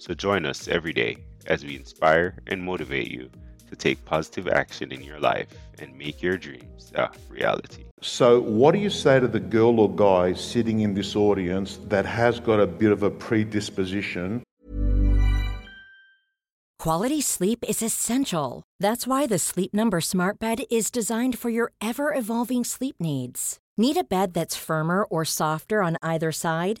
So join us every day as we inspire and motivate you to take positive action in your life and make your dreams a reality. So, what do you say to the girl or guy sitting in this audience that has got a bit of a predisposition? Quality sleep is essential. That's why the Sleep Number Smart Bed is designed for your ever evolving sleep needs. Need a bed that's firmer or softer on either side?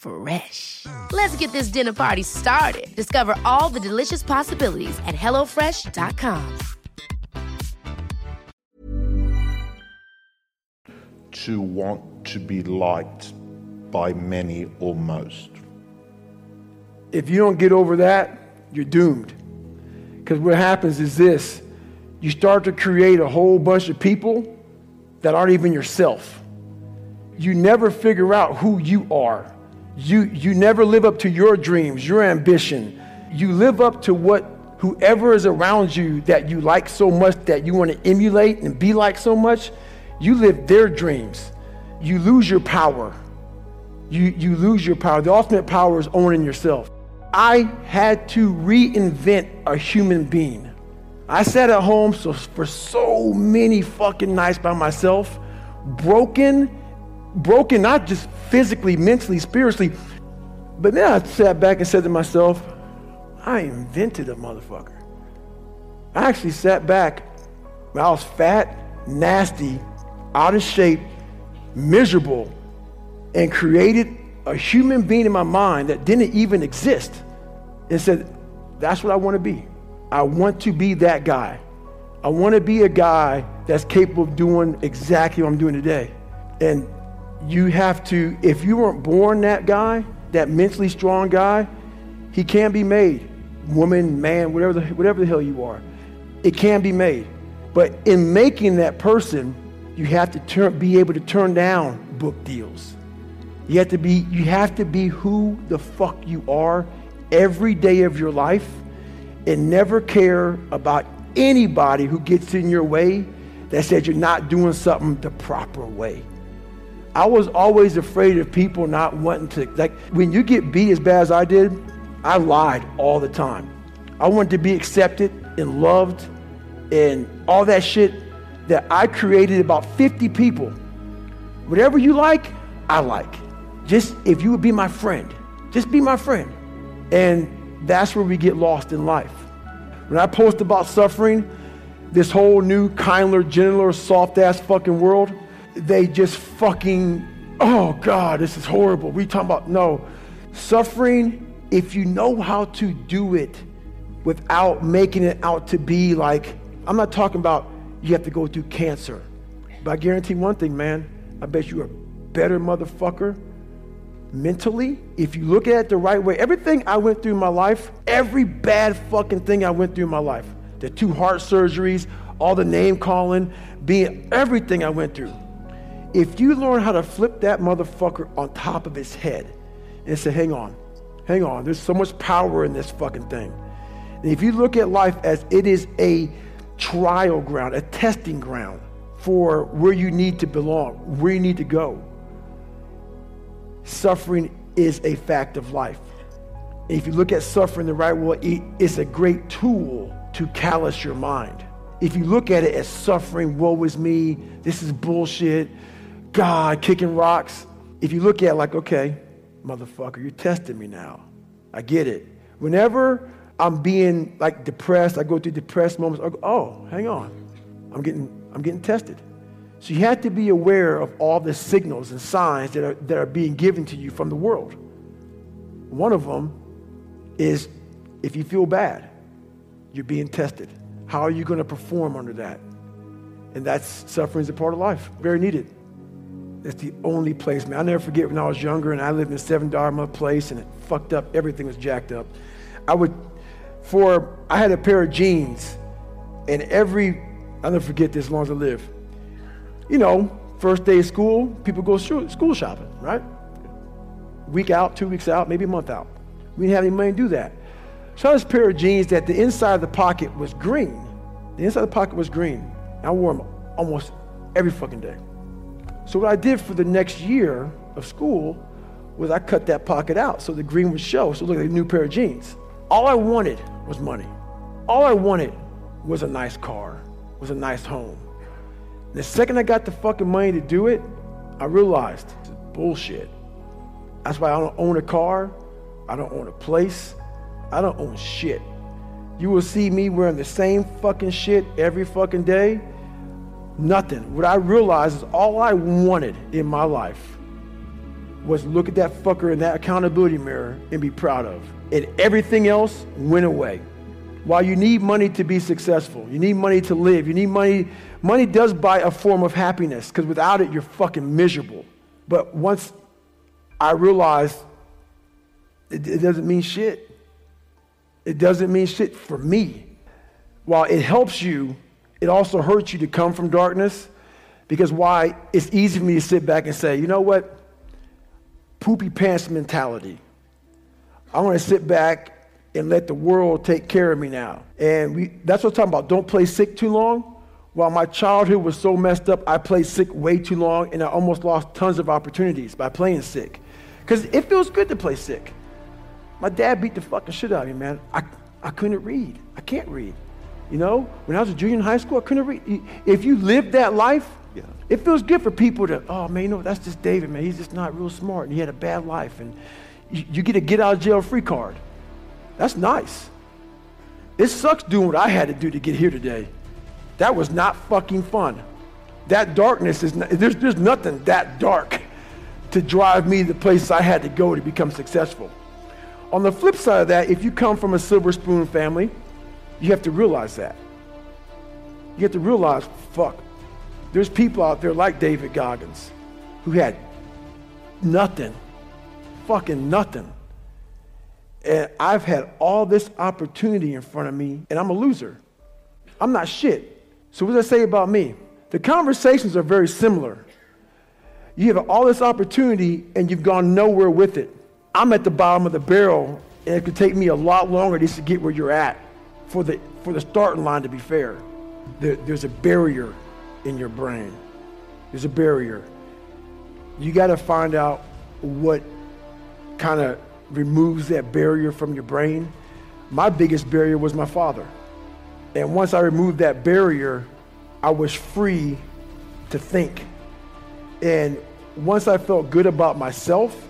Fresh. Let's get this dinner party started. Discover all the delicious possibilities at hellofresh.com. To want to be liked by many or most. If you don't get over that, you're doomed. Because what happens is this you start to create a whole bunch of people that aren't even yourself. You never figure out who you are. You, you never live up to your dreams, your ambition. You live up to what whoever is around you that you like so much that you want to emulate and be like so much, you live their dreams. You lose your power. You, you lose your power. The ultimate power is owning yourself. I had to reinvent a human being. I sat at home so, for so many fucking nights by myself, broken, broken not just physically, mentally, spiritually, but then I sat back and said to myself, I invented a motherfucker. I actually sat back. I was fat, nasty, out of shape, miserable, and created a human being in my mind that didn't even exist and said, That's what I want to be. I want to be that guy. I want to be a guy that's capable of doing exactly what I'm doing today. And you have to, if you weren't born that guy, that mentally strong guy, he can be made. Woman, man, whatever the, whatever the hell you are. It can be made. But in making that person, you have to turn, be able to turn down book deals. You have to be, you have to be who the fuck you are every day of your life and never care about anybody who gets in your way that says you're not doing something the proper way. I was always afraid of people not wanting to, like, when you get beat as bad as I did, I lied all the time. I wanted to be accepted and loved and all that shit that I created about 50 people. Whatever you like, I like. Just if you would be my friend, just be my friend. And that's where we get lost in life. When I post about suffering, this whole new, kindler, gentler, soft ass fucking world, they just fucking, oh God, this is horrible. We talking about, no. Suffering, if you know how to do it without making it out to be like, I'm not talking about you have to go through cancer. But I guarantee one thing, man, I bet you are better motherfucker mentally. If you look at it the right way, everything I went through in my life, every bad fucking thing I went through in my life, the two heart surgeries, all the name calling, being everything I went through. If you learn how to flip that motherfucker on top of his head and say, hang on, hang on, there's so much power in this fucking thing. And if you look at life as it is a trial ground, a testing ground for where you need to belong, where you need to go, suffering is a fact of life. And if you look at suffering the right way, it's a great tool to callous your mind. If you look at it as suffering, woe is me, this is bullshit, God kicking rocks. If you look at like, okay, motherfucker, you're testing me now. I get it. Whenever I'm being like depressed, I go through depressed moments, go, oh, hang on. I'm getting, I'm getting tested. So you have to be aware of all the signals and signs that are, that are being given to you from the world. One of them is if you feel bad, you're being tested. How are you going to perform under that? And that's suffering is a part of life, very needed. It's the only place, man. I'll never forget when I was younger and I lived in a seven dollar place and it fucked up. Everything was jacked up. I would, for, I had a pair of jeans and every, I'll never forget this as long as I live. You know, first day of school, people go school shopping, right? Week out, two weeks out, maybe a month out. We didn't have any money to do that. So I had this pair of jeans that the inside of the pocket was green. The inside of the pocket was green. I wore them almost every fucking day. So what I did for the next year of school was I cut that pocket out so the green would show, so it looked like a new pair of jeans. All I wanted was money. All I wanted was a nice car, was a nice home. The second I got the fucking money to do it, I realized it's bullshit. That's why I don't own a car, I don't own a place, I don't own shit. You will see me wearing the same fucking shit every fucking day Nothing. What I realized is all I wanted in my life was look at that fucker in that accountability mirror and be proud of. And everything else went away. While you need money to be successful, you need money to live, you need money. Money does buy a form of happiness because without it, you're fucking miserable. But once I realized it, it doesn't mean shit, it doesn't mean shit for me. While it helps you it also hurts you to come from darkness because why? It's easy for me to sit back and say, you know what? Poopy pants mentality. I want to sit back and let the world take care of me now. And we, that's what I'm talking about. Don't play sick too long. While my childhood was so messed up, I played sick way too long and I almost lost tons of opportunities by playing sick. Because it feels good to play sick. My dad beat the fucking shit out of me, man. I, I couldn't read. I can't read. You know, when I was a junior in high school, I couldn't read. If you live that life, yeah. it feels good for people to, oh man, you know, that's just David, man. He's just not real smart and he had a bad life. And you, you get a get out of jail free card. That's nice. It sucks doing what I had to do to get here today. That was not fucking fun. That darkness is, not, there's, there's nothing that dark to drive me to the places I had to go to become successful. On the flip side of that, if you come from a silver spoon family, you have to realize that. You have to realize, fuck, there's people out there like David Goggins who had nothing, fucking nothing. And I've had all this opportunity in front of me, and I'm a loser. I'm not shit. So, what does that say about me? The conversations are very similar. You have all this opportunity, and you've gone nowhere with it. I'm at the bottom of the barrel, and it could take me a lot longer just to get where you're at for the, for the starting line to be fair, there, there's a barrier in your brain. There's a barrier. You got to find out what kind of removes that barrier from your brain. My biggest barrier was my father. And once I removed that barrier, I was free to think. And once I felt good about myself,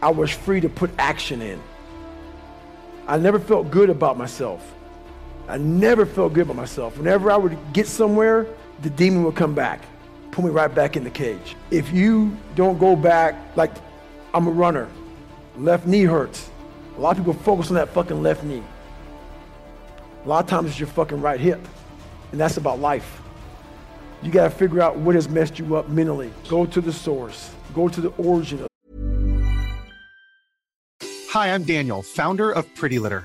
I was free to put action in. I never felt good about myself. I never felt good about myself. Whenever I would get somewhere, the demon would come back, put me right back in the cage. If you don't go back, like I'm a runner, left knee hurts. A lot of people focus on that fucking left knee. A lot of times it's your fucking right hip. And that's about life. You got to figure out what has messed you up mentally. Go to the source, go to the origin. Hi, I'm Daniel, founder of Pretty Litter.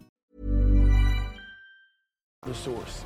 The source.